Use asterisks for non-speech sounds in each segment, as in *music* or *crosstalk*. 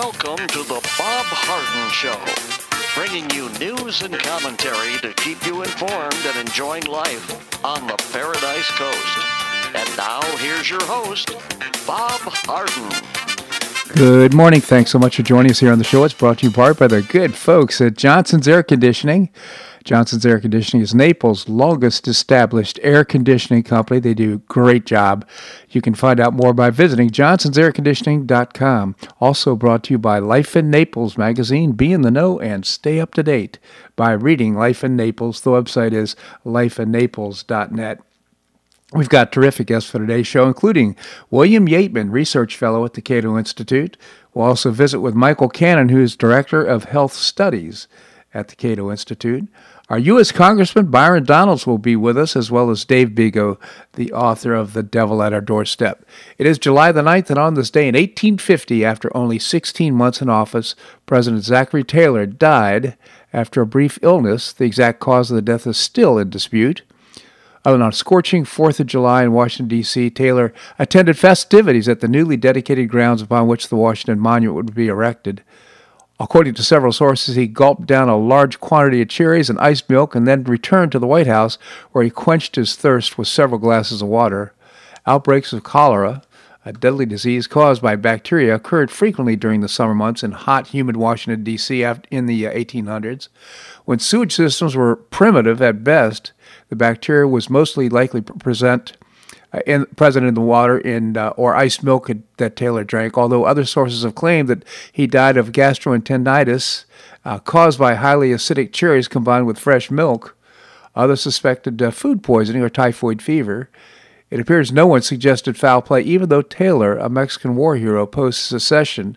Welcome to the Bob Harden Show, bringing you news and commentary to keep you informed and enjoying life on the Paradise Coast. And now, here's your host, Bob Harden. Good morning. Thanks so much for joining us here on the show. It's brought to you part by the good folks at Johnson's Air Conditioning. Johnson's Air Conditioning is Naples' longest established air conditioning company. They do a great job. You can find out more by visiting johnsonsairconditioning.com. Also brought to you by Life in Naples magazine. Be in the know and stay up to date by reading Life in Naples. The website is lifeinnaples.net. We've got terrific guests for today's show, including William Yeatman, Research Fellow at the Cato Institute. We'll also visit with Michael Cannon, who's Director of Health Studies at the Cato Institute. Our U.S. Congressman Byron Donalds will be with us, as well as Dave Bego, the author of The Devil at Our Doorstep. It is July the 9th, and on this day in 1850, after only 16 months in office, President Zachary Taylor died after a brief illness. The exact cause of the death is still in dispute. On a scorching 4th of July in Washington, D.C., Taylor attended festivities at the newly dedicated grounds upon which the Washington Monument would be erected. According to several sources, he gulped down a large quantity of cherries and iced milk and then returned to the White House, where he quenched his thirst with several glasses of water. Outbreaks of cholera, a deadly disease caused by bacteria, occurred frequently during the summer months in hot, humid Washington, D.C. in the 1800s. Uh, when sewage systems were primitive at best, the bacteria was mostly likely to present in, present in the water in uh, or iced milk that Taylor drank. Although other sources have claimed that he died of gastroenteritis uh, caused by highly acidic cherries combined with fresh milk, others suspected uh, food poisoning or typhoid fever. It appears no one suggested foul play, even though Taylor, a Mexican war hero post secession,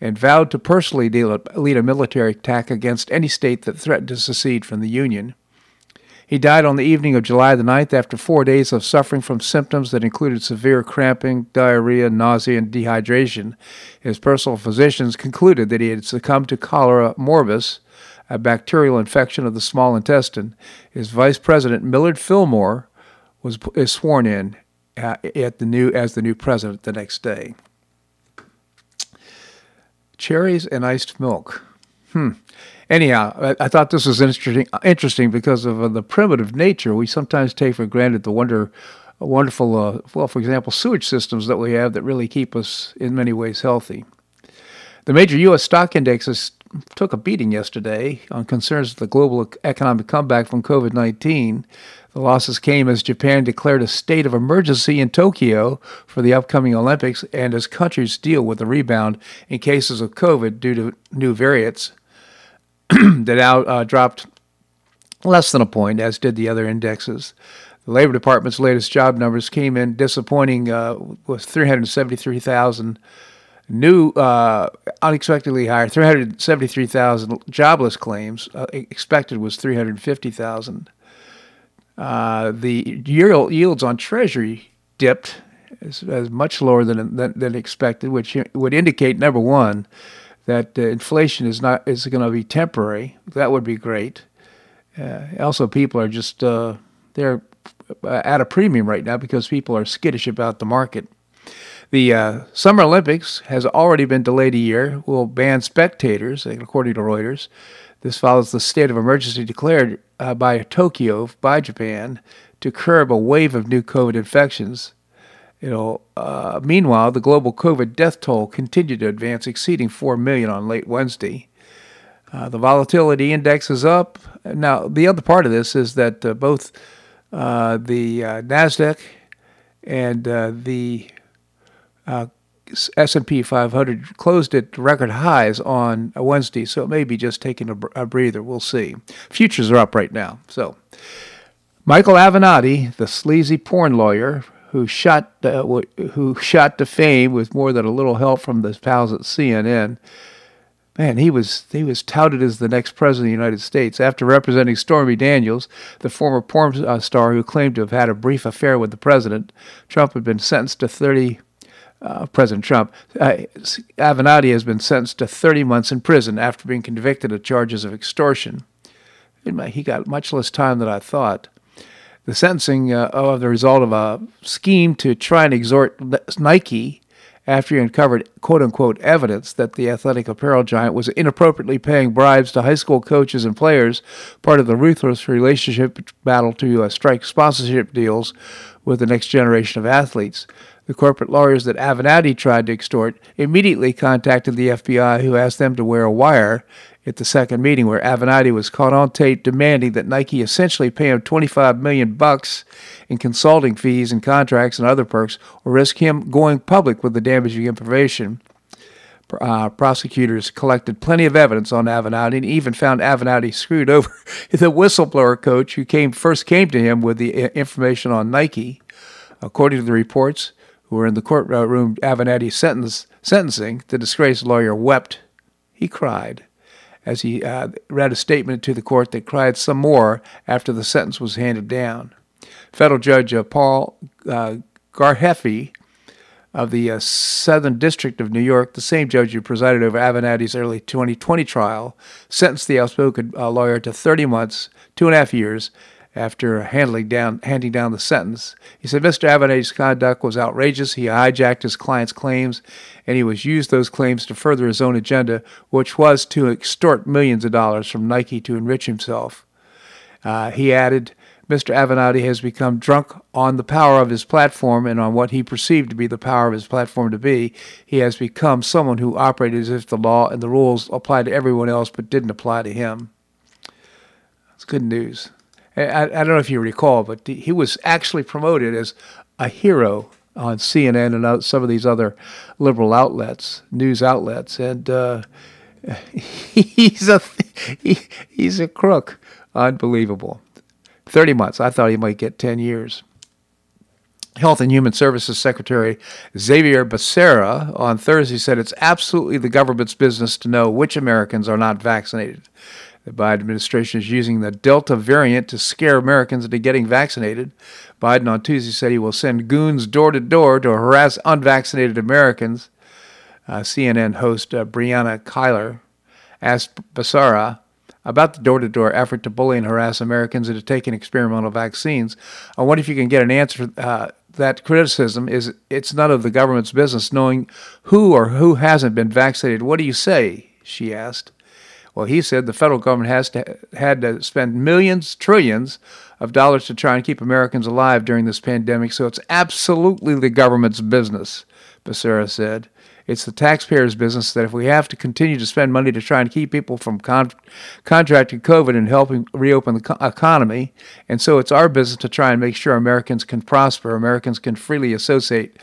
and vowed to personally lead a military attack against any state that threatened to secede from the Union. He died on the evening of July the 9th after four days of suffering from symptoms that included severe cramping, diarrhea, nausea, and dehydration. His personal physicians concluded that he had succumbed to cholera morbus, a bacterial infection of the small intestine. His vice president, Millard Fillmore, was is sworn in uh, at the new as the new president the next day. Cherries and iced milk. Hmm anyhow, I, I, thought this was interesting, interesting because of uh, the primitive nature. We sometimes take for granted the wonder, wonderful, uh, well, for example, sewage systems that we have that really keep us in many ways healthy. The major U.S. stock indexes took a beating yesterday on concerns of the global economic comeback from COVID 19. The losses came as Japan declared a state of emergency in Tokyo for the upcoming Olympics and as countries deal with the rebound in cases of COVID due to new variants. *clears throat* that out uh, dropped less than a point, as did the other indexes. The Labor Department's latest job numbers came in disappointing uh, with 373,000 new, uh, unexpectedly higher, 373,000 jobless claims. Uh, expected was 350,000. Uh, the yields on Treasury dipped as, as much lower than, than, than expected, which would indicate number one that uh, inflation is not is going to be temporary. That would be great. Uh, also, people are just uh, they're uh, at a premium right now because people are skittish about the market. The uh, Summer Olympics has already been delayed a year. Will ban spectators, according to Reuters. This follows the state of emergency declared uh, by Tokyo by Japan to curb a wave of new COVID infections. You know, uh, meanwhile, the global COVID death toll continued to advance, exceeding 4 million on late Wednesday. Uh, the volatility index is up. Now, the other part of this is that uh, both uh, the uh, Nasdaq and uh, the S&P 500 closed at record highs on Wednesday, so it may be just taking a, a breather. We'll see. Futures are up right now. So, Michael Avenatti, the sleazy porn lawyer who shot uh, who shot to fame with more than a little help from the pals at CNN. Man, he was he was touted as the next president of the United States after representing Stormy Daniels, the former porn uh, star who claimed to have had a brief affair with the president. Trump had been sentenced to 30. Uh, president Trump, uh, Avenatti has been sentenced to 30 months in prison after being convicted of charges of extortion. He got much less time than I thought the sentencing uh, of the result of a scheme to try and extort Nike after he uncovered quote unquote evidence that the athletic apparel giant was inappropriately paying bribes to high school coaches and players, part of the ruthless relationship battle to uh, strike sponsorship deals with the next generation of athletes. The corporate lawyers that Avenatti tried to extort immediately contacted the FBI, who asked them to wear a wire at the second meeting, where Avenatti was caught on tape demanding that Nike essentially pay him 25 million bucks in consulting fees and contracts and other perks, or risk him going public with the damaging information. Uh, prosecutors collected plenty of evidence on Avenatti and even found Avenatti screwed *laughs* over the whistleblower coach who came first came to him with the uh, information on Nike. According to the reports, who were in the courtroom Avenatti sentence, sentencing, the disgraced lawyer wept. He cried as he uh, read a statement to the court that cried some more after the sentence was handed down. Federal Judge uh, Paul uh, Gardephe of the uh, Southern District of New York, the same judge who presided over Avenatti's early 2020 trial, sentenced the outspoken uh, lawyer to 30 months, two and a half years, after handing down, handing down the sentence. He said Mr. Avenatti's conduct was outrageous. He hijacked his client's claims, and he was used those claims to further his own agenda, which was to extort millions of dollars from Nike to enrich himself. Uh, he added, Mr. Avenatti has become drunk on the power of his platform and on what he perceived to be the power of his platform to be. He has become someone who operated as if the law and the rules applied to everyone else but didn't apply to him. It's good news. I, I don't know if you recall, but he was actually promoted as a hero on CNN and some of these other liberal outlets, news outlets, and uh, *laughs* he's a he, he's a crook, unbelievable. Thirty months. I thought he might get ten years. Health and Human Services Secretary Xavier Becerra on Thursday said it's absolutely the government's business to know which Americans are not vaccinated. The Biden administration is using the Delta variant to scare Americans into getting vaccinated. Biden on Tuesday said he will send goons door to door to harass unvaccinated Americans. Uh, CNN host uh, Brianna Keilar asked Becerra about the door to door effort to bully and harass Americans into taking experimental vaccines. I wonder if you can get an answer. Uh, that criticism is it's none of the government's business knowing who or who hasn't been vaccinated. What do you say? She asked. Well, he said the federal government has to, had to spend millions, trillions of dollars to try and keep Americans alive during this pandemic, so it's absolutely the government's business, Becerra said. It's the taxpayers' business that if we have to continue to spend money to try and keep people from con- contracting COVID and helping reopen the co- economy, and so it's our business to try and make sure Americans can prosper, Americans can freely associate,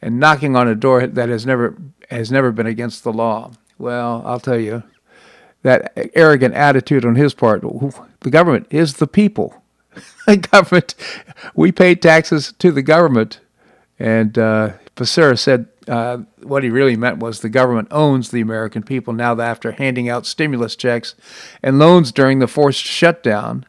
and knocking on a door that has never has never been against the law. Well, I'll tell you, that arrogant attitude on his part. The government is the people. *laughs* the government, we pay taxes to the government. And uh, said uh, what he really meant was the government owns the American people now after handing out stimulus checks and loans during the forced shutdown.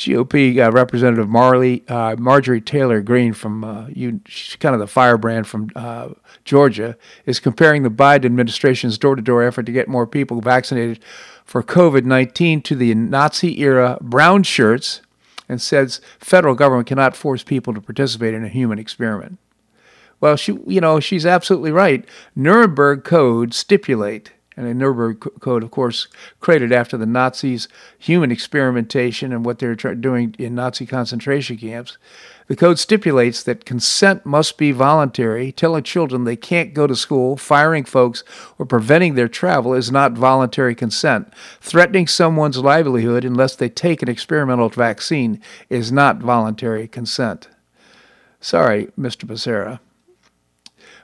GOP uh, Representative Marley, uh, Marjorie Taylor Greene from uh, you, she's kind of the firebrand from uh, Georgia, is comparing the Biden administration's door-to-door effort to get more people vaccinated for COVID-19 to the Nazi-era brown shirts, and says federal government cannot force people to participate in a human experiment. Well, she, you know, she's absolutely right. Nuremberg Code stipulate and the Nuremberg Code, of course, created after the Nazis' human experimentation and what they were doing in Nazi concentration camps. The code stipulates that consent must be voluntary. Telling children they can't go to school, firing folks, or preventing their travel is not voluntary consent. Threatening someone's livelihood unless they take an experimental vaccine is not voluntary consent. Sorry, Mr. Becerra.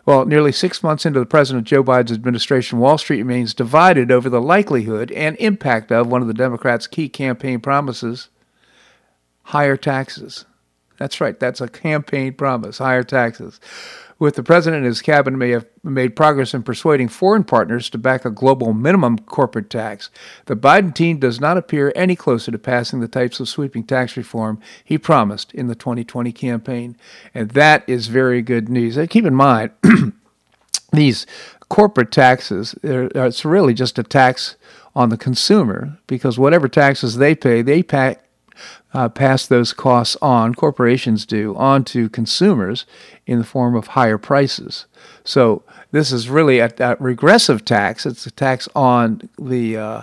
Well, nearly six months into the President Joe Biden's administration, Wall Street remains divided over the likelihood and impact of one of the Democrats' key campaign promises higher taxes. That's right, that's a campaign promise higher taxes with the president and his cabinet may have made progress in persuading foreign partners to back a global minimum corporate tax. The Biden team does not appear any closer to passing the types of sweeping tax reform he promised in the 2020 campaign. And that is very good news. And keep in mind, *clears throat* these corporate taxes, it's really just a tax on the consumer because whatever taxes they pay, they pay uh, pass those costs on, corporations do, on to consumers in the form of higher prices. So this is really a, a regressive tax. It's a tax on the uh,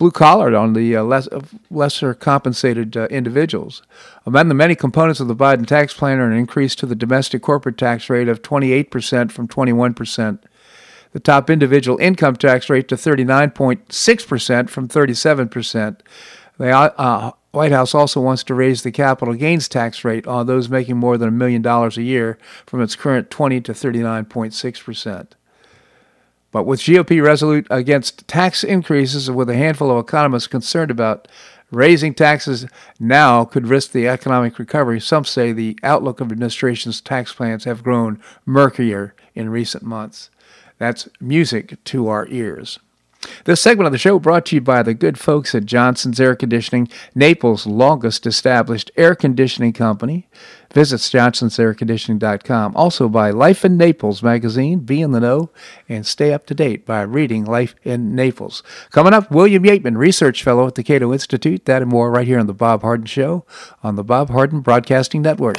blue collar, on the uh, less, lesser compensated uh, individuals. Among the many components of the Biden tax plan are an increase to the domestic corporate tax rate of 28% from 21%, the top individual income tax rate to 39.6% from 37%. The uh, White House also wants to raise the capital gains tax rate on those making more than a million dollars a year from its current 20 to 39.6 percent. But with GOP resolute against tax increases and with a handful of economists concerned about raising taxes now could risk the economic recovery, some say the outlook of administration's tax plans have grown murkier in recent months. That's music to our ears. This segment of the show brought to you by the good folks at Johnson's Air Conditioning, Naples' longest established air conditioning company. Visit johnsonsairconditioning.com. Also by Life in Naples magazine. Be in the know and stay up to date by reading Life in Naples. Coming up, William Yeatman, research fellow at the Cato Institute. That and more right here on The Bob Harden Show on the Bob Harden Broadcasting Network.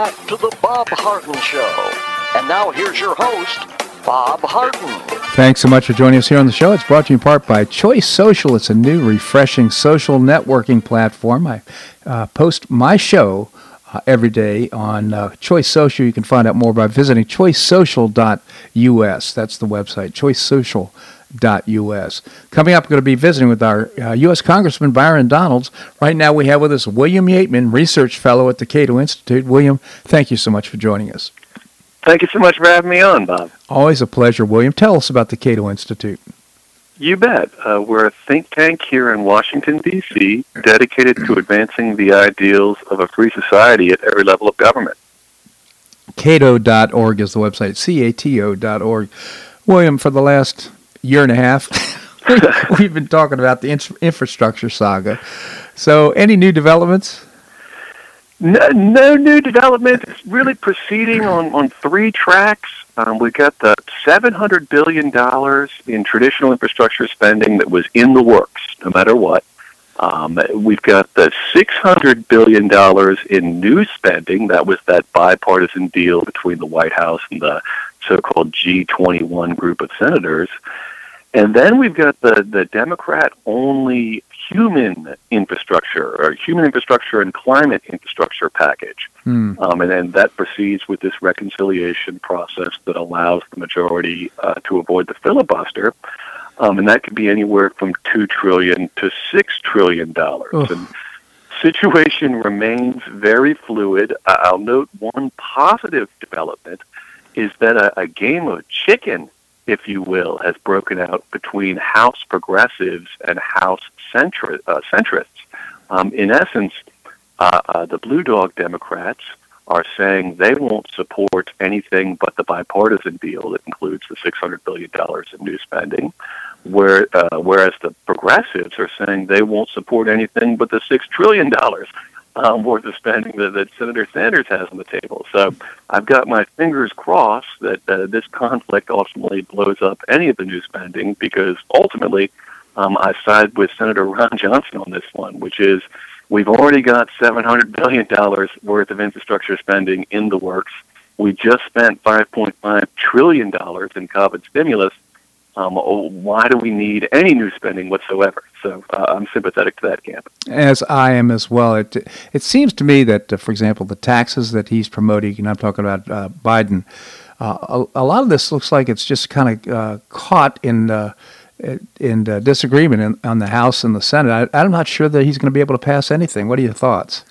Back to the Bob Harden Show. And now here's your host, Bob Harden. Thanks so much for joining us here on the show. It's brought to you in part by Choice Social. It's a new, refreshing social networking platform. I uh, post my show uh, every day on uh, Choice Social. You can find out more by visiting choicesocial.us. That's the website, choicesocial.us. U.S. Coming up, we're going to be visiting with our uh, U.S. Congressman Byron Donalds. Right now, we have with us William Yeatman, Research Fellow at the Cato Institute. William, thank you so much for joining us. Thank you so much for having me on, Bob. Always a pleasure, William. Tell us about the Cato Institute. You bet. Uh, we're a think tank here in Washington, D.C., dedicated to advancing the ideals of a free society at every level of government. Cato.org is the website, C-A-T-O.org. William, for the last year and a half, *laughs* we've been talking about the infrastructure saga. So, any new developments? No, no new developments. It's really proceeding on, on three tracks. Um, we got the $700 billion in traditional infrastructure spending that was in the works, no matter what. Um, we've got the $600 billion in new spending. That was that bipartisan deal between the White House and the so-called G21 group of senators. And then we've got the, the Democrat only human infrastructure or human infrastructure and climate infrastructure package. Hmm. Um, and then that proceeds with this reconciliation process that allows the majority uh, to avoid the filibuster. Um, and that could be anywhere from two trillion to six trillion dollars. And situation remains very fluid. I'll note one positive development is that a, a game of chicken if you will, has broken out between House progressives and House centri- uh, centrists. Um, in essence, uh, uh, the Blue Dog Democrats are saying they won't support anything but the bipartisan deal that includes the $600 billion in new spending, where, uh, whereas the progressives are saying they won't support anything but the $6 trillion um, worth of spending that, that Senator Sanders has on the table. So I've got my fingers crossed that uh, this conflict ultimately blows up any of the new spending because ultimately um, I side with Senator Ron Johnson on this one, which is we've already got $700 billion worth of infrastructure spending in the works. We just spent $5.5 trillion in COVID stimulus. Um, oh, why do we need any new spending whatsoever? So uh, I'm sympathetic to that camp. As I am as well. It it seems to me that, uh, for example, the taxes that he's promoting, and I'm talking about uh, Biden, uh, a, a, lot of this looks like it's just kind of uh, caught in uh, in disagreement in, on the House and the Senate. I, am not sure that he's going to be able to pass anything. What are your thoughts?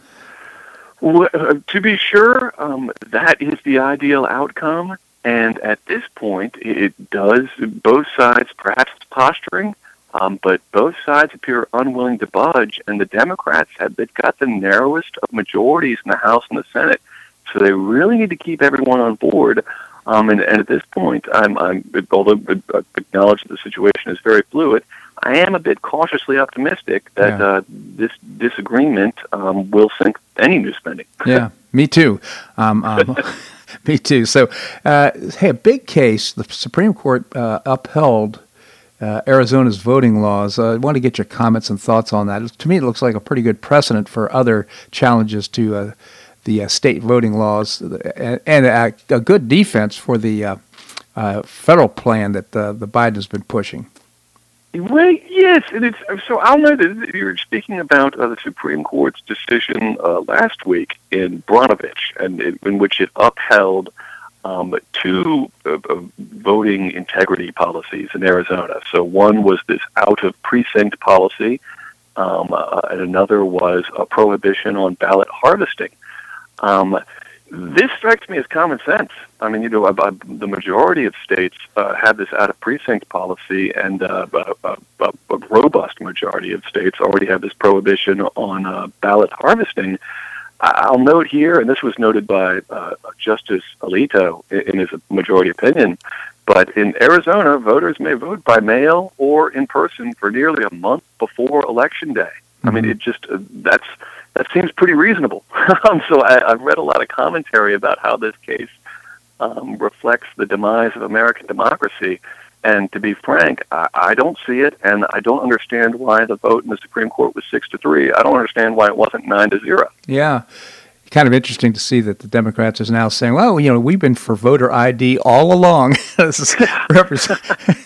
Well, to be sure, um, that is the ideal outcome. And at this point, it does both sides perhaps posturing um, but both sides appear unwilling to budge, and the Democrats have they've got the narrowest of majorities in the House and the Senate, so they really need to keep everyone on board. Um, and, and at this point, I'm, I'm although I acknowledge that the situation is very fluid, I am a bit cautiously optimistic that yeah. uh, this disagreement um, will sink any new spending. yeah, me too. Um, *laughs* um, *laughs* me too. So, uh, hey, a big case. The Supreme Court uh, upheld uh, Arizona's voting laws. Uh, I want to get your comments and thoughts on that. To me, it looks like a pretty good precedent for other challenges to uh, the uh, state voting laws, and, and a, a, good defense for the federal plan that the Biden has been pushing. Well, yes, and it's so. I'll note that you were speaking about the Supreme Court's decision last week in Brnovich, and in, in which it upheld um, two uh, uh, voting integrity policies in Arizona. So one was this out of precinct policy, um, uh, and another was a prohibition on ballot harvesting. Um, this strikes me as common sense. I mean, you know, the majority of states uh, have this out of precinct policy, and uh, a, a, a, robust majority of states already have this prohibition on uh, ballot harvesting. I'll note here, and this was noted by uh, Justice Alito in his majority opinion, but in Arizona, voters may vote by mail or in person for nearly a month before election day. I mean, mm-hmm. it just uh, that's that seems pretty reasonable. *laughs* Um, so I, I've read a lot of commentary about how this case um, reflects the demise of American democracy. And to be frank, I, I don't see it, and I don't understand why the vote in the Supreme Court was six to three. I don't understand why it wasn't nine to zero. Yeah, kind of interesting to see that the Democrats is now saying, "Well, you know, we've been for voter ID all along." *laughs* this is *laughs* Representative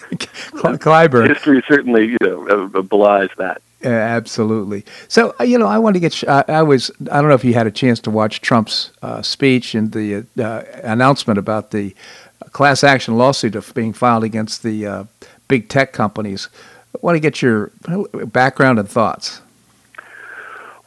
Clyburn. History certainly, you know, belies that. Yeah, absolutely. So, uh, you know, I want to get. I, I, was. I don't know if you had a chance to watch Trump's uh, speech and the uh, announcement about the class action lawsuit of being filed against the uh, big tech companies. I want to get your background and thoughts.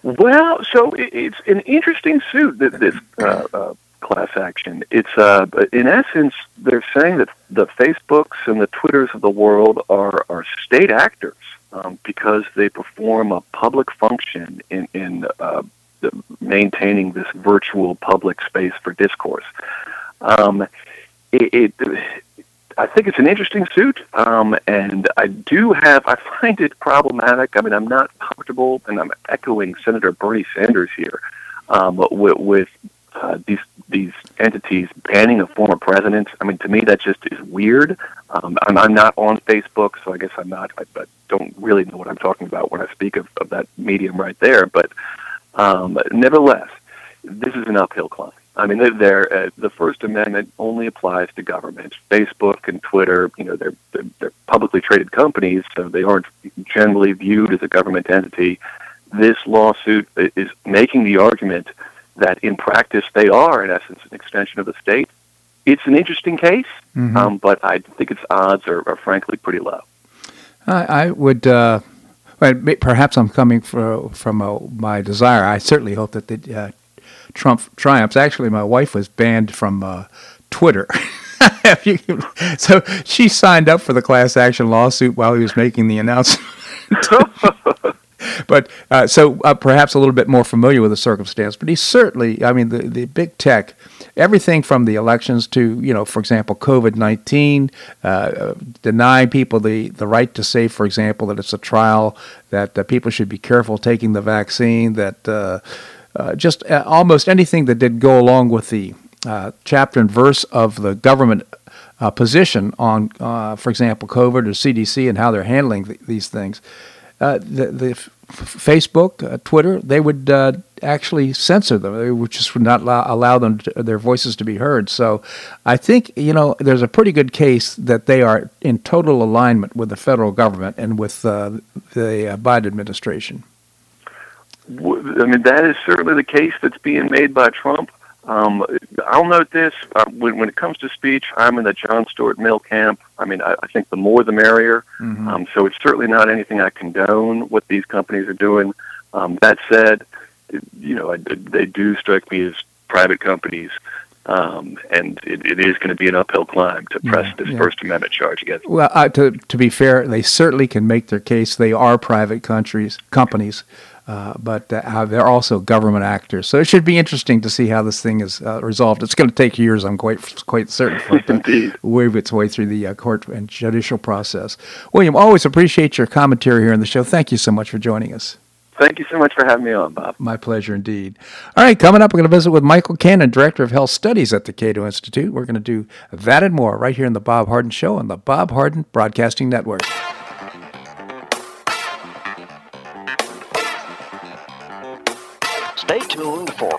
Well, so it's an interesting suit that this uh, uh, class action. It's uh, in essence they're saying that the Facebooks and the Twitters of the world are are state actors um, because they perform a public function in in uh, maintaining this virtual public space for discourse. Um, it, it I think it's an interesting suit, um, and I do have. I find it problematic. I mean, I'm not comfortable, and I'm echoing Senator Bernie Sanders here um, with, with uh, these these entities banning a former president. I mean, to me, that just is weird. Um, I'm, I'm not on Facebook, so I guess I'm not. I, I don't really know what I'm talking about when I speak of, of that medium right there. But um, nevertheless, this is an uphill climb. I mean, they're, they're, uh, the First Amendment only applies to government. Facebook and Twitter, you know, they're, they're, they're publicly traded companies, so they aren't generally viewed as a government entity. This lawsuit is making the argument that in practice they are, in essence, an extension of the state. It's an interesting case, mm-hmm. um, but I think its odds are, are frankly pretty low. I, I would. Uh, perhaps I'm coming for, from a, my desire. I certainly hope that the uh, Trump triumphs. Actually, my wife was banned from uh, Twitter. *laughs* so she signed up for the class action lawsuit while he was making the announcement. *laughs* *laughs* *laughs* but uh, so uh, perhaps a little bit more familiar with the circumstance. But he certainly, I mean, the, the big tech, everything from the elections to, you know, for example, COVID 19, uh, denying people the, the right to say, for example, that it's a trial, that uh, people should be careful taking the vaccine, that uh, uh, just almost anything that did go along with the chapter and verse of the government position on, for example, COVID or CDC and how they're handling th- these things. Uh, the, the Facebook, uh, Twitter, they would uh, actually censor them. They would just would not allow, allow them to, their voices to be heard. So, I think you know there's a pretty good case that they are in total alignment with the federal government and with uh, the uh, Biden administration. I mean, that is certainly the case that's being made by Trump. Um, I'll note this: uh, when, when it comes to speech, I'm in the John Stuart Mill camp. I mean, I, I think the more the merrier. Mm-hmm. Um, so it's certainly not anything I condone what these companies are doing. Um, that said, you know, I, they do strike me as private companies. Um, and it, it is going to be an uphill climb to press yeah, this yeah. First Amendment charge against. Well, uh, to to be fair, they certainly can make their case. They are private countries, companies, uh, but uh, they're also government actors. So it should be interesting to see how this thing is uh, resolved. It's going to take years, I'm quite quite certain, for it to *laughs* weave its way through the uh, court and judicial process. William, always appreciate your commentary here on the show. Thank you so much for joining us. Thank you so much for having me on, Bob. My pleasure indeed. All right, coming up, we're going to visit with Michael Cannon, Director of Health Studies at the Cato Institute. We're going to do that and more right here in the Bob Harden Show on the Bob Harden Broadcasting Network.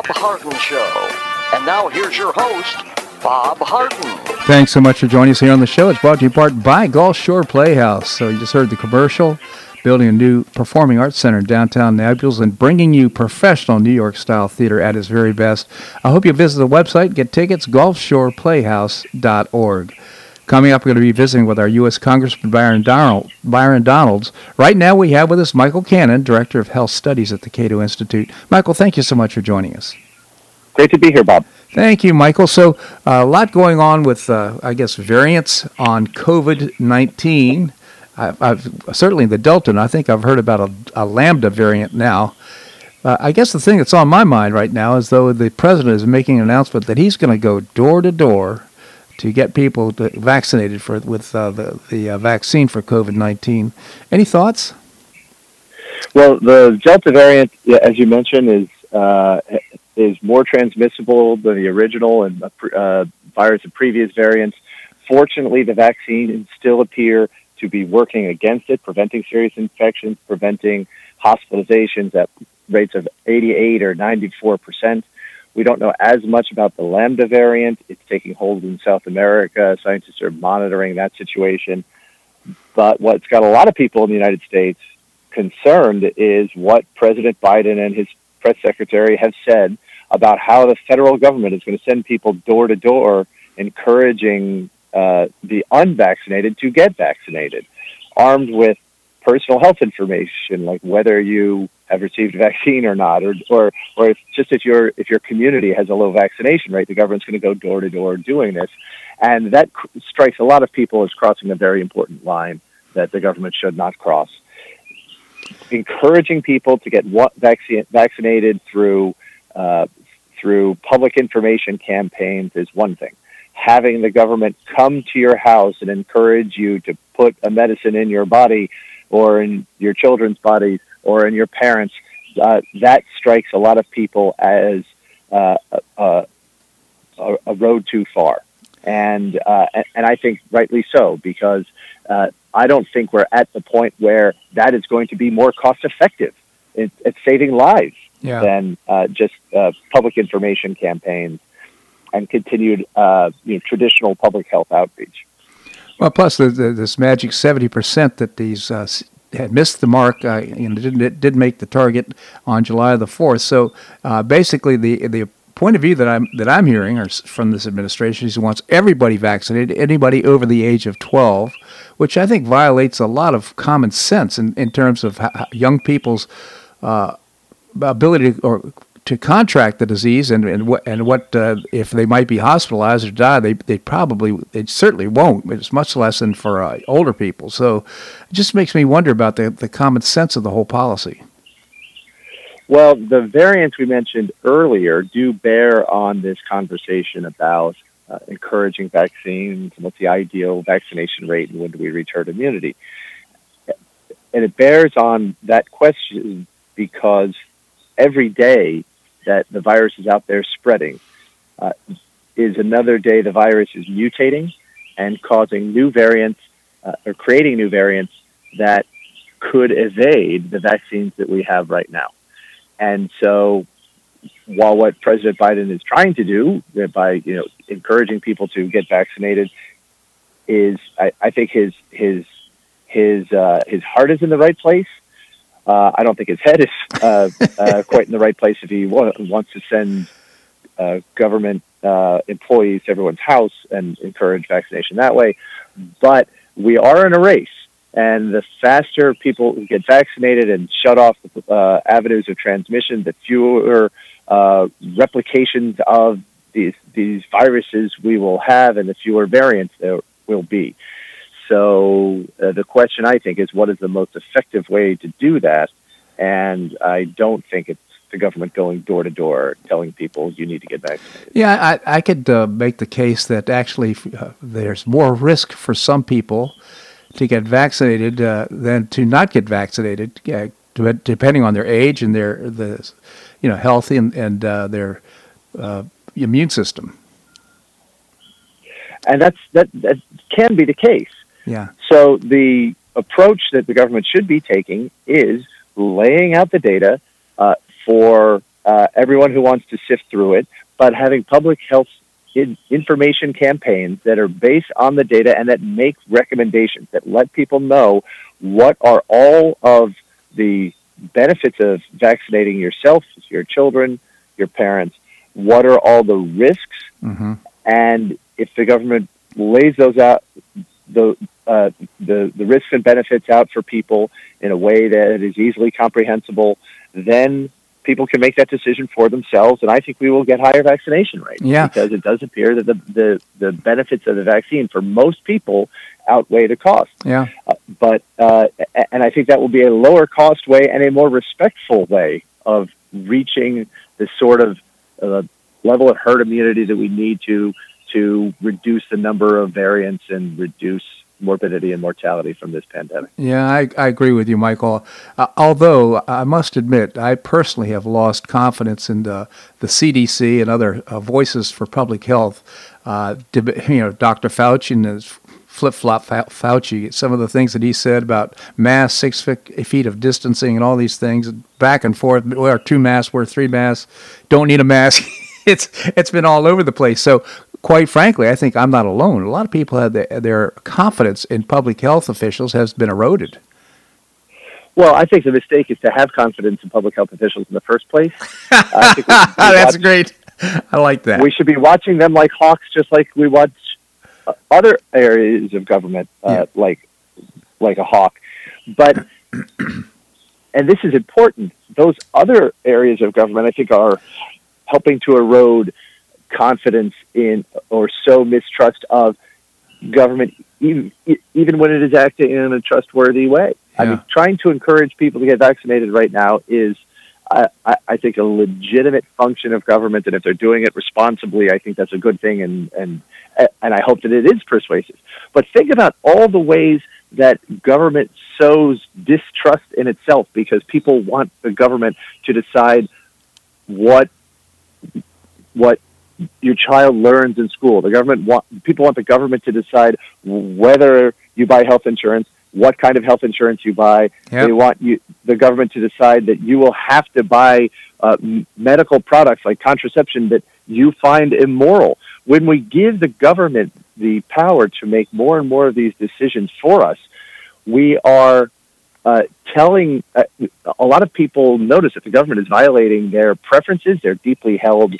Bob Harden Show. And now here's your host, Bob Harden. Thanks so much for joining us here on the show. It's brought to you in part by Gulf Shore Playhouse. So you just heard the commercial, building a new performing arts center in downtown Naples and bringing you professional New York style theater at its very best. I hope you visit the website, get tickets, gulfshoreplayhouse.org. Coming up, we're going to be visiting with our U.S. Congressman Byron, Donald, Byron Donalds. Right now, we have with us Michael Cannon, Director of Health Studies at the Cato Institute. Michael, thank you so much for joining us. Great to be here, Bob. Thank you, Michael. So, uh, a lot going on with, uh, I guess, variants on COVID 19. I've, certainly the Delta, and I think I've heard about a, a Lambda variant now. Uh, I guess the thing that's on my mind right now is though the president is making an announcement that he's going to go door to door to get people to, vaccinated for with uh, the the uh, vaccine for COVID nineteen. Any thoughts? Well, the Delta variant, as you mentioned, is uh, is more transmissible than the original and uh, virus of previous variants. Fortunately, the vaccine still appear to be working against it, preventing serious infections, preventing hospitalizations at rates of 88 or 94 percent. We don't know as much about the Lambda variant. It's taking hold in South America. Scientists are monitoring that situation. But what's got a lot of people in the United States concerned is what President Biden and his press secretary have said about how the federal government is going to send people door to door, encouraging uh, the unvaccinated to get vaccinated, armed with personal health information like whether you have received a vaccine or not, or or or if, just if your if your community has a low vaccination rate, the government's going to go door to door doing this, and that cr- strikes a lot of people as crossing a very important line that the government should not cross. Encouraging people to get vaccine vaccinated through uh, through public information campaigns is one thing. Having the government come to your house and encourage you to put a medicine in your body or in your children's bodies or in your parents, uh, that strikes a lot of people as uh, a, a, a, road too far. And, uh, and I think rightly so, because uh, I don't think we're at the point where that is going to be more cost effective at, at saving lives yeah. than uh, just uh, public information campaigns and continued you know, traditional public health outreach. Well, plus the, the, this magic seventy percent that these uh, had missed the mark uh, and it did make the target on July the fourth. So uh, basically, the the point of view that I'm that I'm hearing from this administration is he wants everybody vaccinated, anybody over the age of 12, which I think violates a lot of common sense in, in terms of young people's uh, ability to, or to contract the disease and and what and what uh, if they might be hospitalized or die they they probably they certainly won't it's much less than for uh, older people. So it just makes me wonder about the the common sense of the whole policy. Well the variants we mentioned earlier do bear on this conversation about uh, encouraging vaccines and what's the ideal vaccination rate and when do we reach herd immunity. And it bears on that question because every day that the virus is out there spreading uh, is another day the virus is mutating and causing new variants uh, or creating new variants that could evade the vaccines that we have right now. And so, while what President Biden is trying to do by you know encouraging people to get vaccinated is, I, I think his his his uh, his heart is in the right place, uh, I don't think his head is uh, uh, *laughs* quite in the right place if he wa- wants to send uh, government uh, employees to everyone's house and encourage vaccination that way. But we are in a race, and the faster people get vaccinated and shut off the uh, avenues of transmission, the fewer replications of these these viruses we will have, and the fewer variants there will be. So uh, the question I think is what is the most effective way to do that? And I don't think it's the government going door to door telling people you need to get vaccinated. Yeah, I, I could uh, make the case that actually uh, there's more risk for some people to get vaccinated uh, than to not get vaccinated, depending on their age and their the you know healthy and, and uh, their uh, immune system. And that's that that can be the case. Yeah. So the approach that the government should be taking is laying out the data uh, for uh, everyone who wants to sift through it, but having public health in information campaigns that are based on the data and that make recommendations that let people know what are all of the benefits of vaccinating yourself, your children, your parents, what are all the risks, Mm-hmm. and if the government lays those out, the uh, the the risks and benefits out for people in a way that is easily comprehensible, then people can make that decision for themselves, and I think we will get higher vaccination rates. Yeah. because it does appear that the the, the benefits of the vaccine for most people outweigh the cost. Yeah. Uh, but uh, and I think that will be a lower cost way and a more respectful way of reaching the sort of uh, level of herd immunity that we need to to reduce the number of variants and reduce morbidity and mortality from this pandemic. Yeah, I, I agree with you, Michael. Uh, although I must admit, I personally have lost confidence in the, the CDC and other uh, voices for public health. Uh, you know, Dr. Fauci and his flip flop Fauci, some of the things that he said about masks, six feet of distancing, and all these things, back and forth. Wear two masks, wear three masks, don't need a mask. *laughs* it's it's been all over the place. So quite frankly, I think I'm not alone. A lot of people have their, their confidence in public health officials has been eroded. Well, I think the mistake is to have confidence in public health officials in the first place. I think we should *laughs* be That's great. I like that. We should be watching them like hawks, just like we watch uh, other areas of government, uh, Yeah. like like a hawk. But *clears throat* and this is important. Those other areas of government, I think, are helping to erode confidence in or sow mistrust of government, even even when it is acting in a trustworthy way. I mean, trying to encourage people to get vaccinated right now is, I, I, I think, a legitimate function of government. And if they're doing it responsibly, I think that's a good thing. And and and I hope that it is persuasive. But think about all the ways that government sows distrust in itself because people want the government to decide what what your child learns in school. The government want people want the government to decide whether you buy health insurance, what kind of health insurance you buy. Yep. They want you the government to decide that you will have to buy uh, medical products like contraception that you find immoral. When we give the government the power to make more and more of these decisions for us, we are uh, telling uh, a lot of people notice that the government is violating their preferences, their deeply held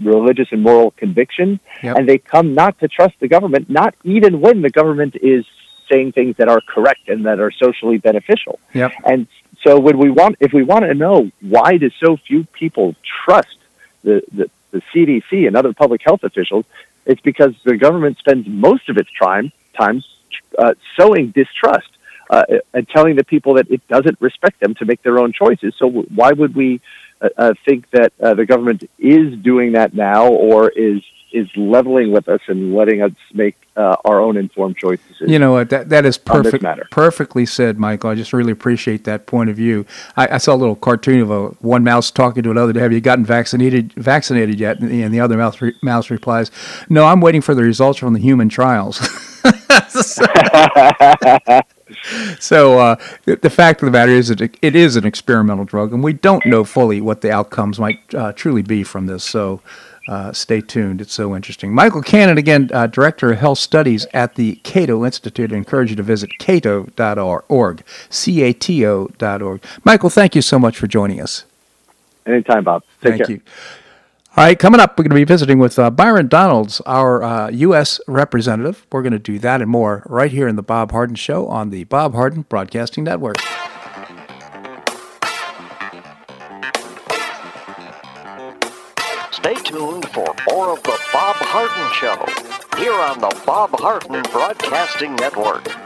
religious and moral convictions, Yep. and they come not to trust the government, not even when the government is saying things that are correct and that are socially beneficial. Yep. And so, when we want, if we want to know why do so few people trust the, the, the CDC and other public health officials, it's because the government spends most of its time time uh, sowing distrust uh, and telling the people that it doesn't respect them to make their own choices. So why would we uh, uh, think that uh, the government is doing that now or is is leveling with us and letting us make uh, our own informed choices? You know what? That that is perfect. matter. Perfectly said, Michael. I just really appreciate that point of view. I, I saw a little cartoon of a one mouse talking to another. Have you gotten vaccinated vaccinated yet? And the, and the other mouse re, mouse replies, "No, I'm waiting for the results from the human trials." *laughs* *laughs* so uh, the, fact of the matter is that it, it is an experimental drug, and we don't know fully what the outcomes might uh, truly be from this. So. Uh, stay tuned. It's so interesting. Michael Cannon, again, uh, Director of Health Studies at the Cato Institute. I encourage you to visit cato.org, C-A-T-O.org. Michael, thank you so much for joining us. Anytime, Bob. Take thank care. you. All right, coming up, we're going to be visiting with uh, Byron Donalds, our uh, U.S. representative. We're going to do that and more right here in the Bob Harden Show on the Bob Harden Broadcasting Network. Stay tuned for more of the Bob Harden Show here on the Bob Harden Broadcasting Network.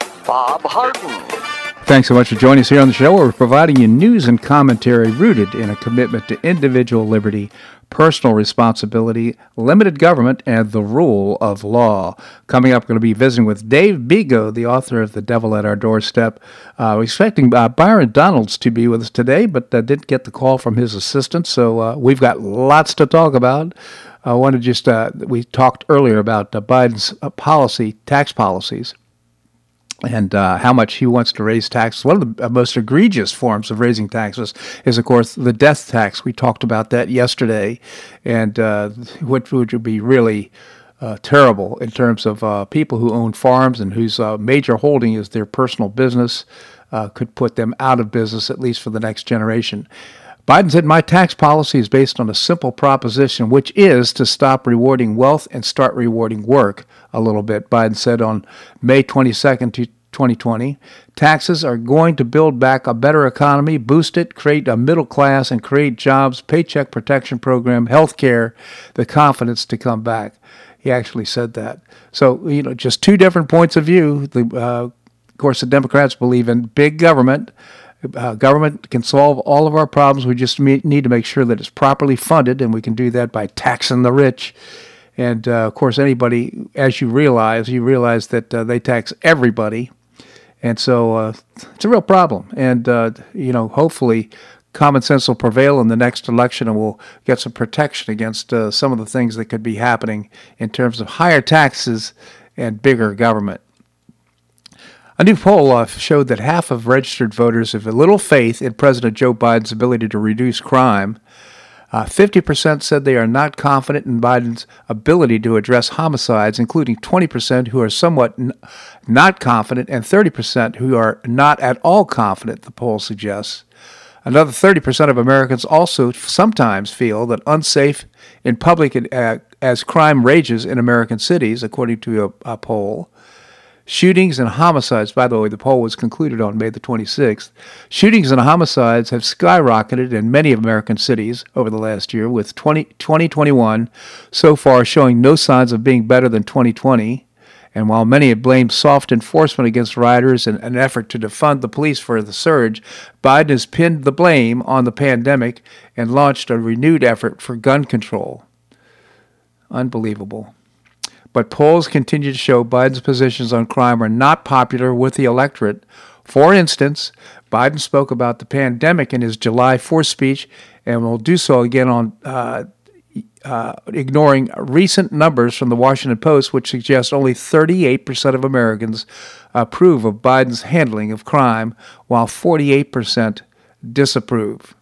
Bob Harden. Thanks so much for joining us here on the show. We're providing you news and commentary rooted in a commitment to individual liberty, personal responsibility, limited government, and the rule of law. Coming up, we're going to be visiting with Dave Bego, the author of The Devil at Our Doorstep. Uh, we're expecting uh, Byron Donalds to be with us today, but uh, didn't get the call from his assistant, so uh, we've got lots to talk about. I want to just, uh, we talked earlier about uh, Biden's policy, tax policies and uh, how much he wants to raise taxes. One of the most egregious forms of raising taxes is, of course, the death tax. We talked about that yesterday, and uh, which would be really uh, terrible in terms of uh, people who own farms and whose uh, major holding is their personal business, uh, could put them out of business at least for the next generation. Biden said, My tax policy is based on a simple proposition, which is to stop rewarding wealth and start rewarding work a little bit. Biden said on May 22nd, 2020, taxes are going to build back a better economy, boost it, create a middle class, and create jobs, paycheck protection program, health care, the confidence to come back. He actually said that. So, you know, just two different points of view. The, uh, of course, the Democrats believe in big government. Uh, government can solve all of our problems. We just need to make sure that it's properly funded, and we can do that by taxing the rich. And uh, of course, anybody, as you realize, you realize that uh, they tax everybody, and so uh, it's a real problem. And uh, you know, hopefully, common sense will prevail in the next election, and we'll get some protection against uh, some of the things that could be happening in terms of higher taxes and bigger government. A new poll uh, showed that half of registered voters have little faith in President Joe Biden's ability to reduce crime. Uh, 50% said they are not confident in Biden's ability to address homicides, including 20% who are somewhat n- not confident and 30% who are not at all confident, the poll suggests. Another 30% of Americans also sometimes feel that unsafe in public uh, as crime rages in American cities, according to a, a poll. Shootings and homicides, by the way, the poll was concluded on May the 26th. Shootings and homicides have skyrocketed in many American cities over the last year, with 20, 2021 so far showing no signs of being better than 2020. And while many have blamed soft enforcement against rioters and an effort to defund the police for the surge, Biden has pinned the blame on the pandemic and launched a renewed effort for gun control. Unbelievable. But polls continue to show Biden's positions on crime are not popular with the electorate. For instance, Biden spoke about the pandemic in his July 4th speech and will do so again on uh, uh, ignoring recent numbers from the Washington Post, which suggest only 38% of Americans approve of Biden's handling of crime, while 48% disapprove.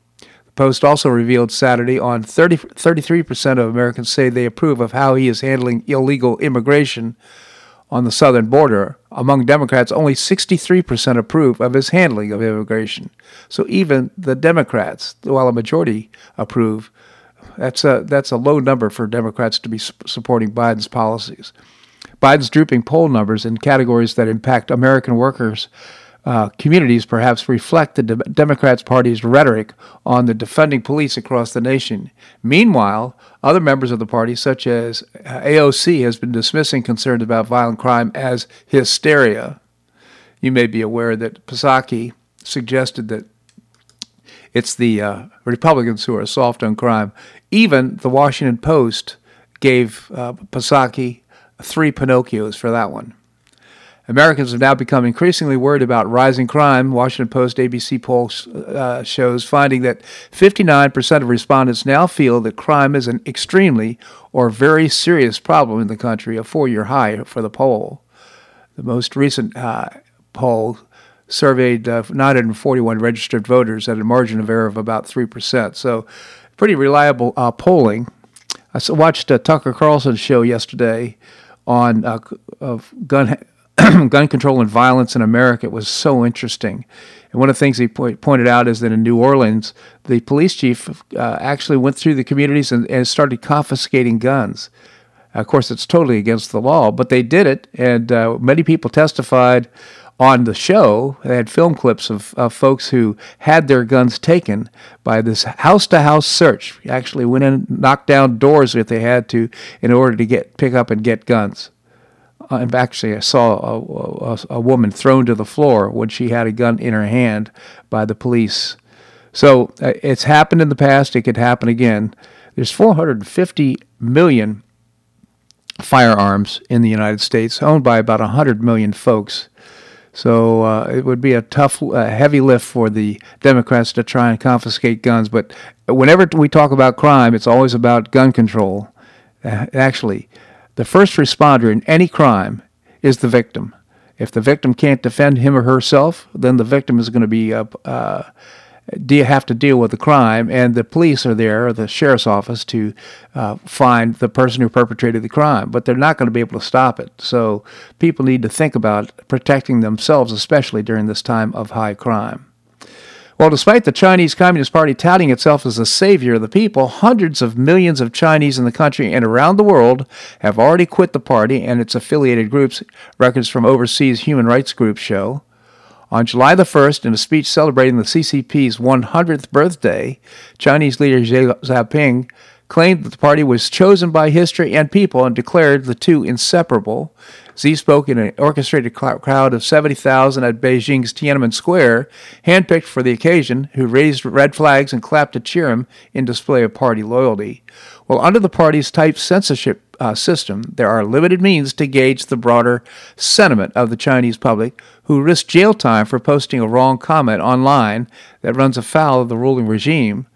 Post also revealed Saturday on 30, 33% of Americans say they approve of how he is handling illegal immigration on the southern border. Among Democrats, only 63% approve of his handling of immigration. So even the Democrats, while a majority approve, that's a, that's a low number for Democrats to be supporting Biden's policies. Biden's drooping poll numbers in categories that impact American workers uh, communities perhaps reflect the De- Democrats' party's rhetoric on the defunding police across the nation. Meanwhile, other members of the party, such as uh, AOC, has been dismissing concerns about violent crime as hysteria. You may be aware that Psaki suggested that it's the uh, Republicans who are soft on crime. Even the Washington Post gave uh, Psaki three Pinocchios for that one. Americans have now become increasingly worried about rising crime. Washington Post ABC poll uh, shows finding that 59% of respondents now feel that crime is an extremely or very serious problem in the country, a four year high for the poll. The most recent uh, poll surveyed uh, 941 registered voters at a margin of error of about 3%. So, pretty reliable uh, polling. I watched uh, Tucker Carlson's show yesterday on uh, of gun *clears throat* gun control and violence in America was so interesting. And one of the things he po- pointed out is that in New Orleans, the police chief uh, actually went through the communities and, and started confiscating guns. Of course, it's totally against the law, but they did it, and uh, many people testified on the show. They had film clips of, of folks who had their guns taken by this house to house search. Actually, went in, knocked down doors if they had to, in order to get pick up and get guns uh, actually, I saw a, a, a, woman thrown to the floor when she had a gun in her hand by the police. So uh, it's happened in the past. It could happen again. There's 450 million firearms in the United States, owned by about 100 million folks. So uh, it would be a tough, uh, heavy lift for the Democrats to try and confiscate guns. But whenever we talk about crime, it's always about gun control. Uh, actually, the first responder in any crime is the victim. If the victim can't defend him or herself, then the victim is going to be uh, uh, have to deal with the crime, and the police are there, or the sheriff's office, to uh, find the person who perpetrated the crime. But they're not going to be able to stop it. So people need to think about protecting themselves, especially during this time of high crime. Well, despite the Chinese Communist Party touting itself as the savior of the people, hundreds of millions of Chinese in the country and around the world have already quit the party and its affiliated groups, records from overseas human rights groups show. On July the 1st, in a speech celebrating the CCP's 100th birthday, Chinese leader Xi Jinping claimed that the party was chosen by history and people and declared the two inseparable. Xi spoke in an orchestrated crowd of 70,000 at Beijing's Tiananmen Square, handpicked for the occasion, who raised red flags and clapped to cheer him in display of party loyalty. Well, under the party's tight censorship uh, system, there are limited means to gauge the broader sentiment of the Chinese public, who risk jail time for posting a wrong comment online that runs afoul of the ruling regime.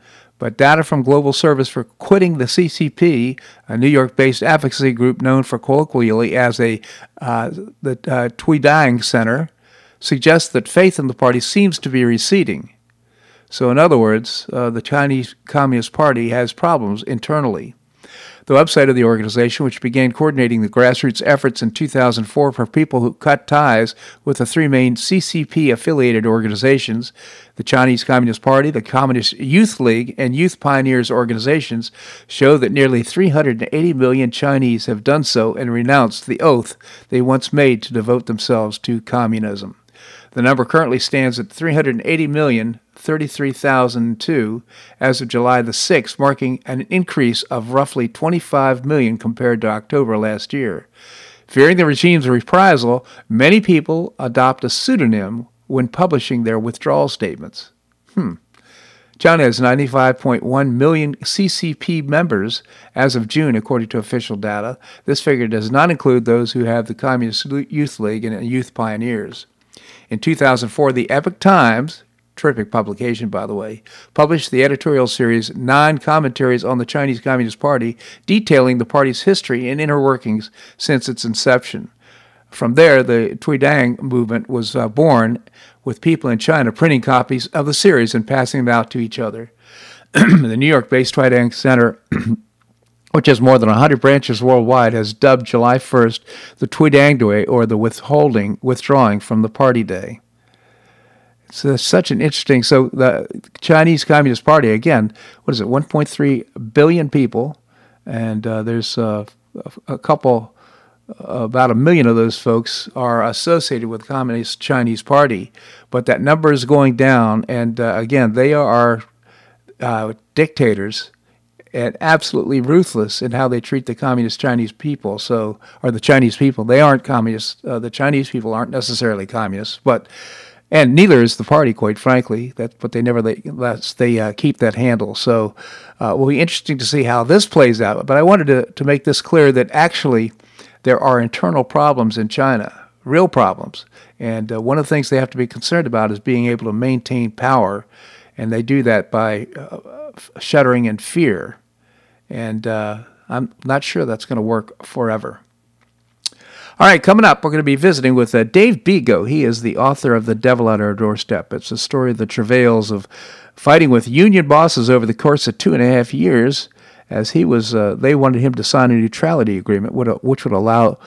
But data from Global Service for Quitting the CCP, a New York based advocacy group known for colloquially as a, uh, the uh, Tuidang Center, suggests that faith in the party seems to be receding. So, in other words, uh, the Chinese Communist Party has problems internally. The website of the organization, which began coordinating the grassroots efforts in 2004 for people who cut ties with the three main CCP affiliated organizations, the Chinese Communist Party, the Communist Youth League, and Youth Pioneers organizations, show that nearly 380 million Chinese have done so and renounced the oath they once made to devote themselves to communism. The number currently stands at 380 million 33,002 as of July the 6th, marking an increase of roughly 25 million compared to October last year. Fearing the regime's reprisal, many people adopt a pseudonym when publishing their withdrawal statements. Hmm. China has 95.1 million CCP members as of June, according to official data. This figure does not include those who have the Communist Youth League and Youth Pioneers. In 2004, the Epoch Times terrific publication, by the way, published the editorial series Nine Commentaries on the Chinese Communist Party, detailing the party's history and inner workings since its inception. From there, the Tuidang movement was uh, born, with people in China printing copies of the series and passing them out to each other. *clears throat* the New York based Tuidang Center. *clears throat* which has more than 100 branches worldwide, has dubbed July 1st the Tuidang Day, or the withholding, withdrawing from the party day. So such an interesting. So the Chinese Communist Party again, what is it? 1.3 billion people, and uh, there's uh, a couple about a million of those folks are associated with the Communist Chinese Party, but that number is going down. And uh, again, they are uh, dictators and absolutely ruthless in how they treat the communist Chinese people. So, or the Chinese people, they aren't communists. Uh, the Chinese people aren't necessarily communists, but and neither is the party, quite frankly. That, but they never they they uh, keep that handle. So, uh, will be interesting to see how this plays out. But I wanted to to make this clear that actually there are internal problems in China, real problems, and uh, one of the things they have to be concerned about is being able to maintain power, and they do that by uh, shuddering in fear and uh, I'm not sure that's going to work forever. All right, coming up, we're going to be visiting with uh, Dave Bego. He is the author of The Devil at Our Doorstep. It's a story of the travails of fighting with union bosses over the course of two and a half years, as he was. Uh, they wanted him to sign a neutrality agreement, which would allow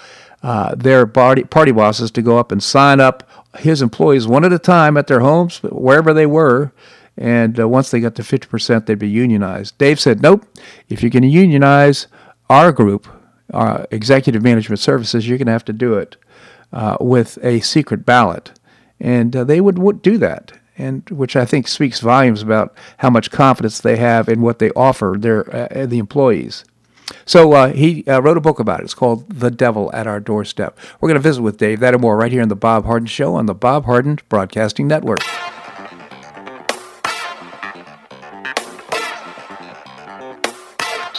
uh, their party, party bosses to go up and sign up his employees one at a time at their homes, wherever they were, and uh, once they got to 50%, they'd be unionized. Dave said, nope, if you're going to unionize our group, our executive management services, you're going to have to do it uh, with a secret ballot. And uh, they would, would do that, and which I think speaks volumes about how much confidence they have in what they offer their uh, the employees. So uh, he uh, wrote a book about it. It's called The Devil at Our Doorstep. We're going to visit with Dave. That and more right here on The Bob Harden Show on the Bob Harden Broadcasting Network.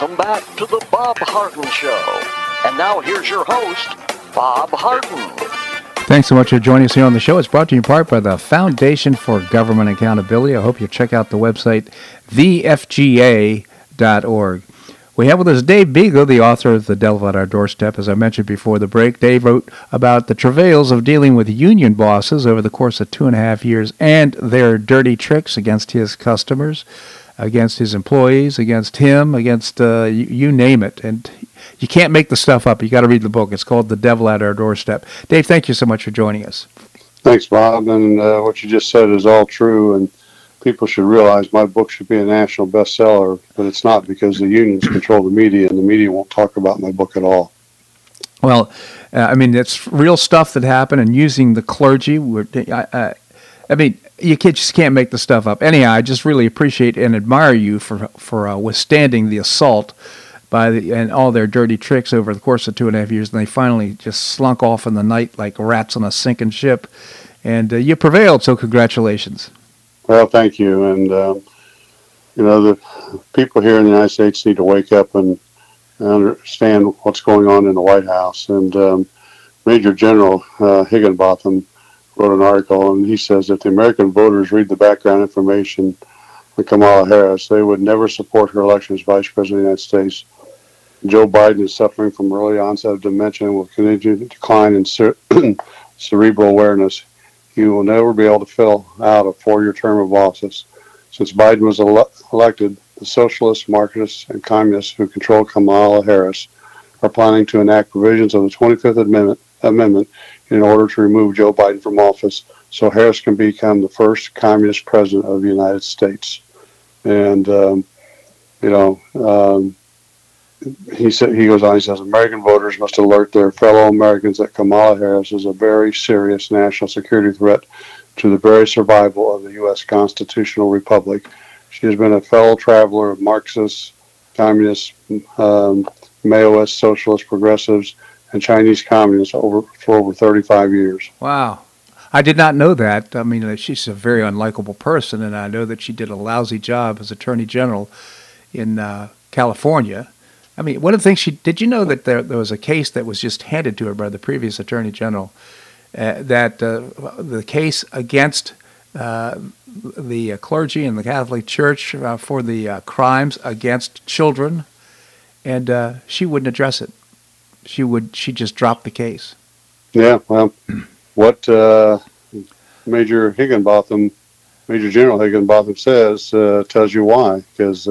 Welcome back to the Bob Harden Show. And now here's your host, Bob Harden. Thanks so much for joining us here on the show. It's brought to you in part by the Foundation for Government Accountability. I hope you check out the website, thefga.org. We have with us Dave Bego, the author of The Devil at Our Doorstep. As I mentioned before the break, Dave wrote about the travails of dealing with union bosses over the course of two and a half years and their dirty tricks against his customers against his employees, against him, against uh, you, you, name it. And you can't make the stuff up. You got to read the book. It's called The Devil at Our Doorstep. Dave, thank you so much for joining us. Thanks, Bob. And uh, what you just said is all true. And people should realize my book should be a national bestseller, but it's not because the unions control the media, and the media won't talk about my book at all. Well, uh, I mean, it's real stuff that happened, and using the clergy. I, I, I mean, you can't, just can't make the stuff up. Anyhow, I just really appreciate and admire you for for uh, withstanding the assault by the, and all their dirty tricks over the course of two and a half years, and they finally just slunk off in the night like rats on a sinking ship, and uh, you prevailed. So congratulations. Well, thank you, and um, you know the people here in the United States need to wake up and understand what's going on in the White House. And um, Major General uh, Higginbotham wrote an article, and he says if the American voters read the background information on Kamala Harris, they would never support her election as Vice President of the United States. Joe Biden is suffering from early onset of dementia and will continue to decline in cer- *clears throat* cerebral awareness. He will never be able to fill out a four-year term of office. Since Biden was ele- elected, the socialists, Marxists, and communists who control Kamala Harris are planning to enact provisions of the 25th Amendment, Amendment in order to remove Joe Biden from office so Harris can become the first communist president of the United States. And, um, you know, um, he said he goes on. He says American voters must alert their fellow Americans that Kamala Harris is a very serious national security threat to the very survival of the U.S. constitutional republic. She has been a fellow traveler of Marxists, communists, um, Maoists, socialists, progressives, and Chinese communists over for over 35 years. Wow. I did not know that. I mean, she's a very unlikable person, and I know that she did a lousy job as Attorney General in uh, California. I mean, one of the things she did you know that there, there was a case that was just handed to her by the previous Attorney General uh, that uh, the case against uh, the clergy and the Catholic Church uh, for the uh, crimes against children, and uh, she wouldn't address it. She would. She just dropped the case. Yeah. Well, what Major Higginbotham, Major General Higginbotham says tells you why, because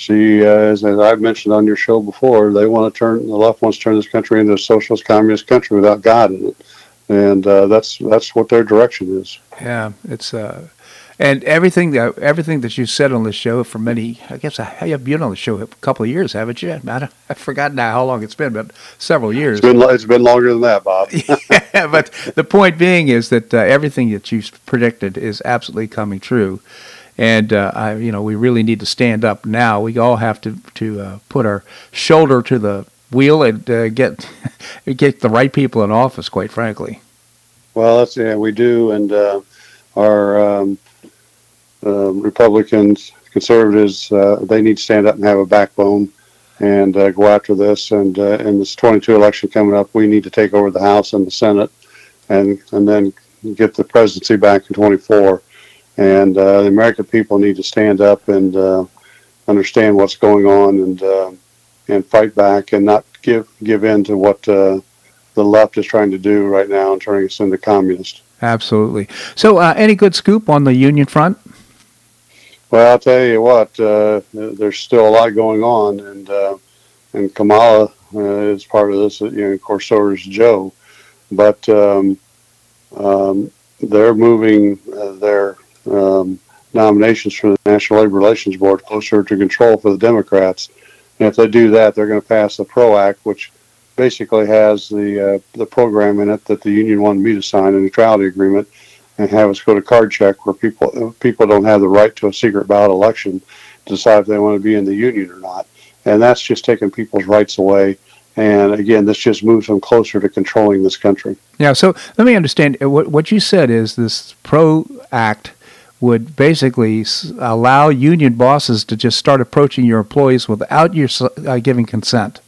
she, uh, as, as, I've mentioned on your show before, they want to turn the left wants to turn this country into a socialist communist country without God in it, and uh, that's that's what their direction is. Yeah, it's uh, and everything that everything that you said on the show for many, I guess I have been on the show a couple of years, haven't you? I have forgotten now how long it's been, but several years. It's been it's been longer than that, Bob. *laughs* yeah, but the point being is that uh, everything that you've predicted is absolutely coming true and uh, I, you know, we really need to stand up now. We all have to to uh, put our shoulder to the wheel and uh, get *laughs* get the right people in office. Quite frankly. Well, that's yeah, we do, and uh, our um, uh, Republicans, conservatives, uh, they need to stand up and have a backbone and go after this. And in this 22 election coming up, we need to take over the House and the Senate, and and then get the presidency back in 24 and uh, the American people need to stand up and uh, understand what's going on and uh, and fight back and not give give in to what uh, the left is trying to do right now and turning us into communists. Absolutely. So, uh, any good scoop on the union front? Well, I'll tell you what. Uh, there's still a lot going on, and and Kamala is part of this. You know, of course, so is Joe, but. Um, um, they're moving uh, their um, nominations for the National Labor Relations Board closer to control for the Democrats. And if they do that, they're going to pass the PRO Act, which basically has the uh, the program in it that the union wanted me to sign a neutrality agreement and have us go to card check where people people don't have the right to a secret ballot election to decide if they want to be in the union or not. And that's just taking people's rights away. And again, this just moves them closer to controlling this country. Yeah. So let me understand what what you said is this PRO Act would basically allow union bosses to just start approaching your employees without your uh, giving consent.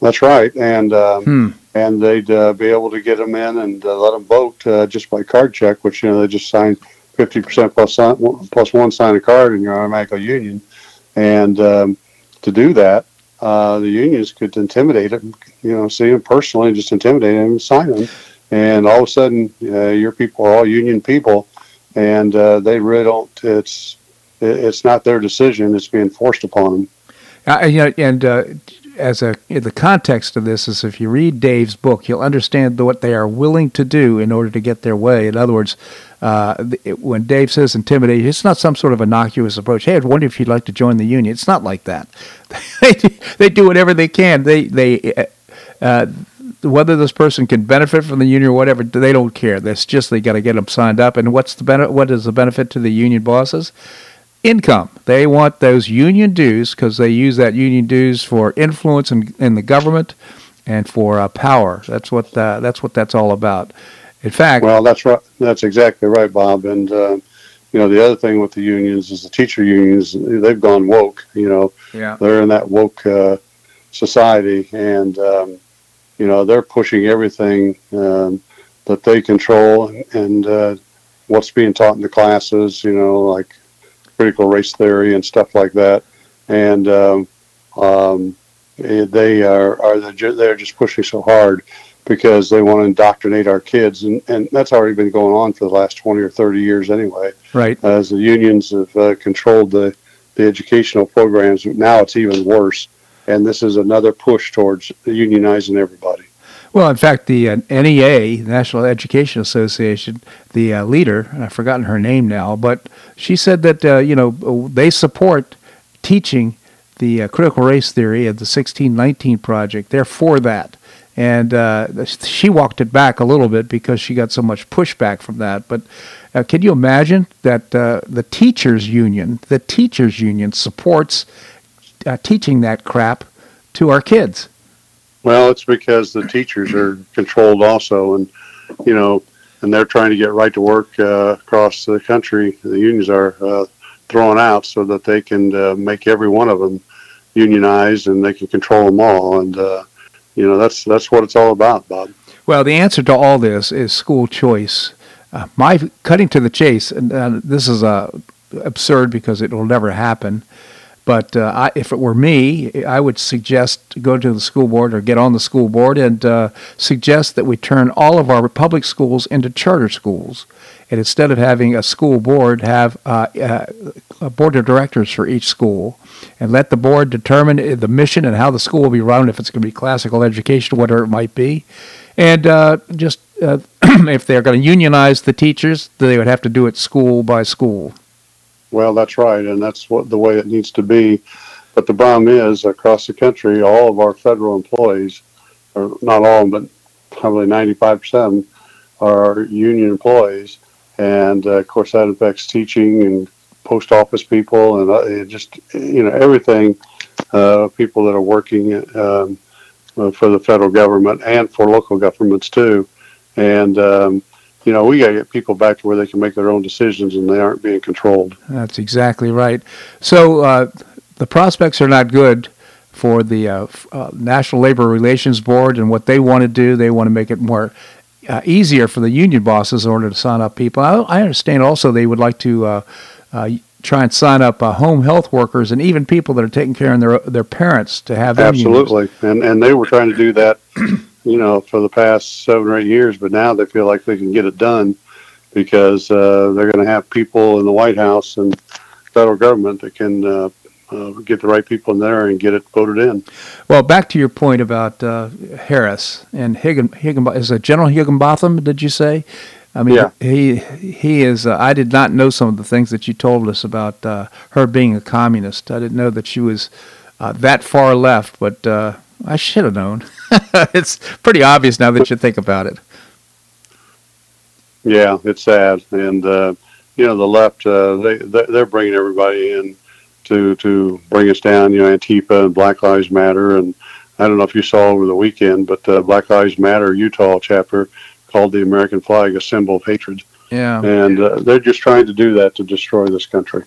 That's right, and um, hmm. And they'd uh, be able to get them in and uh, let them vote uh, just by card check, which you know they just sign fifty percent plus plus one sign a card and you're automatically union, and um, to do that, uh, the unions could intimidate them, you know, see them personally, just intimidate them and sign them, and all of a sudden uh, your people are all union people and uh, they really don't. It's it's not their decision; it's being forced upon them. You know, and as a the context of this is, if you read Dave's book, you'll understand what they are willing to do in order to get their way. In other words, uh, it, when Dave says intimidate, it's not some sort of innocuous approach. Hey, I wonder if you'd like to join the union. It's not like that. *laughs* they, do, they do whatever they can. They they uh, uh whether this person can benefit from the union or whatever, they don't care. That's just they got to get them signed up. And what's the benefit? What is the benefit to the union bosses? Income. They want those union dues because they use that union dues for influence in, in the government and for uh, power. That's what uh, that's what that's all about. In fact, well, that's right. That's exactly right, Bob. And uh, you know, the other thing with the unions is the teacher unions, they've gone woke, you know, Yeah. they're in that woke uh, society and, um, you know, they're pushing everything um, that they control and, and uh, what's being taught in the classes, you know, like critical race theory and stuff like that. And um, um, they are, are they're they're just pushing so hard because they want to indoctrinate our kids. And, and that's already been going on for the last 20 or 30 years anyway Right. as the unions have uh, controlled the, the educational programs. Now it's even worse. And this is another push towards unionizing everybody. Well, in fact, the uh, NEA, National Education Association, the uh, leader, and I've forgotten her name now, but she said that uh, you know they support teaching the uh, critical race theory of the 1619 project. They're for that, and uh, she walked it back a little bit because she got so much pushback from that. But uh, can you imagine that uh, the teachers union, the teachers union, supports uh, teaching that crap to our kids? Well, it's because the teachers are controlled also, and you know, and they're trying to get right to work uh, across the country. The unions are uh, thrown out so that they can uh, make every one of them unionized, and they can control them all. And uh, you know, that's that's what it's all about, Bob. Well, the answer to all this is school choice. Uh, my cutting to the chase, and this is uh, absurd because it will never happen. But uh, I, if it were me, I would suggest go to the school board or get on the school board and uh, suggest that we turn all of our public schools into charter schools. And instead of having a school board, have uh, uh, a board of directors for each school, and let the board determine the mission and how the school will be run, if it's going to be classical education, whatever it might be. And uh, just uh, *clears throat* if they're going to unionize the teachers, they would have to do it school by school. Well, that's right, and that's what the way it needs to be. But the problem is, across the country, all of our federal employees, or not all, but probably 95% of them, are union employees. And uh, of course, that affects teaching and post office people and uh, just, you know, everything. Uh, people that are working um, for the federal government and for local governments too. And, um, you know, we got to get people back to where they can make their own decisions and they aren't being controlled. That's exactly right. So uh, the prospects are not good for the uh, uh, National Labor Relations Board and what they want to do. They want to make it more uh, easier for the union bosses in order to sign up people. I, I understand also they would like to uh, uh, try and sign up uh, home health workers and even people that are taking care of their their parents to have them unions. Absolutely, and and they were trying to do that, you know, for the past seven or eight years, but now they feel like they can get it done because uh, they're going to have people in the White House and federal government that can uh, uh, get the right people in there and get it voted in. Well, back to your point about uh, Harris and Higgin, Higginbotham. Is it General Higginbotham? Did you say? I mean, Yeah. he he is. Uh, I did not know some of the things that you told us about uh, her being a communist. I didn't know that she was uh, that far left, but uh, I should have known. *laughs* it's pretty obvious now that you think about it. Yeah, it's sad, and uh, you know the left uh, they they- they're bringing everybody in to to bring us down. You know, Antifa and Black Lives Matter, and I don't know if you saw over the weekend, but uh, Black Lives Matter Utah chapter called the American flag a symbol of hatred, Yeah. and uh, they're just trying to do that to destroy this country.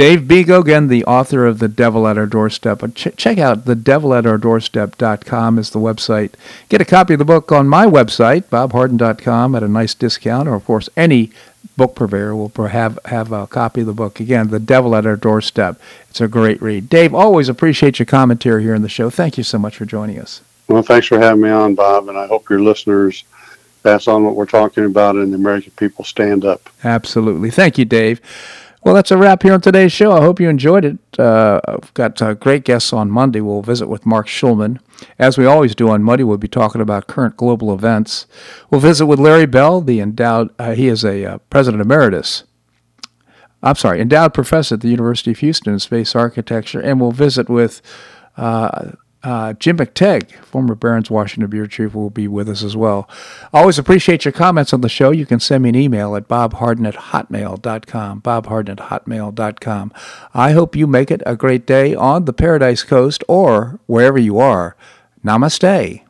Dave Bego, again, the author of The Devil at Our Doorstep. Ch- check out thedevilatourdoorstep.com is the website. Get a copy of the book on my website, bobharden.com, at a nice discount, or, of course, any book purveyor will have, have a copy of the book. Again, The Devil at Our Doorstep. It's a great read. Dave, always appreciate your commentary here in the show. Thank you so much for joining us. Well, thanks for having me on, Bob, and I hope your listeners pass on what we're talking about, and the American people stand up. Absolutely. Thank you, Dave. Well, that's a wrap here on today's show. I hope you enjoyed it. Uh, I've got uh, great guests on Monday. We'll visit with Marc Schulman. As we always do on Monday, we'll be talking about current global events. We'll visit with Larry Bell, the endowed, uh, he is a uh, president emeritus. I'm sorry, endowed professor at the University of Houston in space architecture. And we'll visit with uh, Jim McTague, former Barron's Washington Bureau Chief, will be with us as well. Always appreciate your comments on the show. You can send me an email at bobharden at hotmail.com, bobharden at hotmail.com. I hope you make it a great day on the Paradise Coast or wherever you are. Namaste.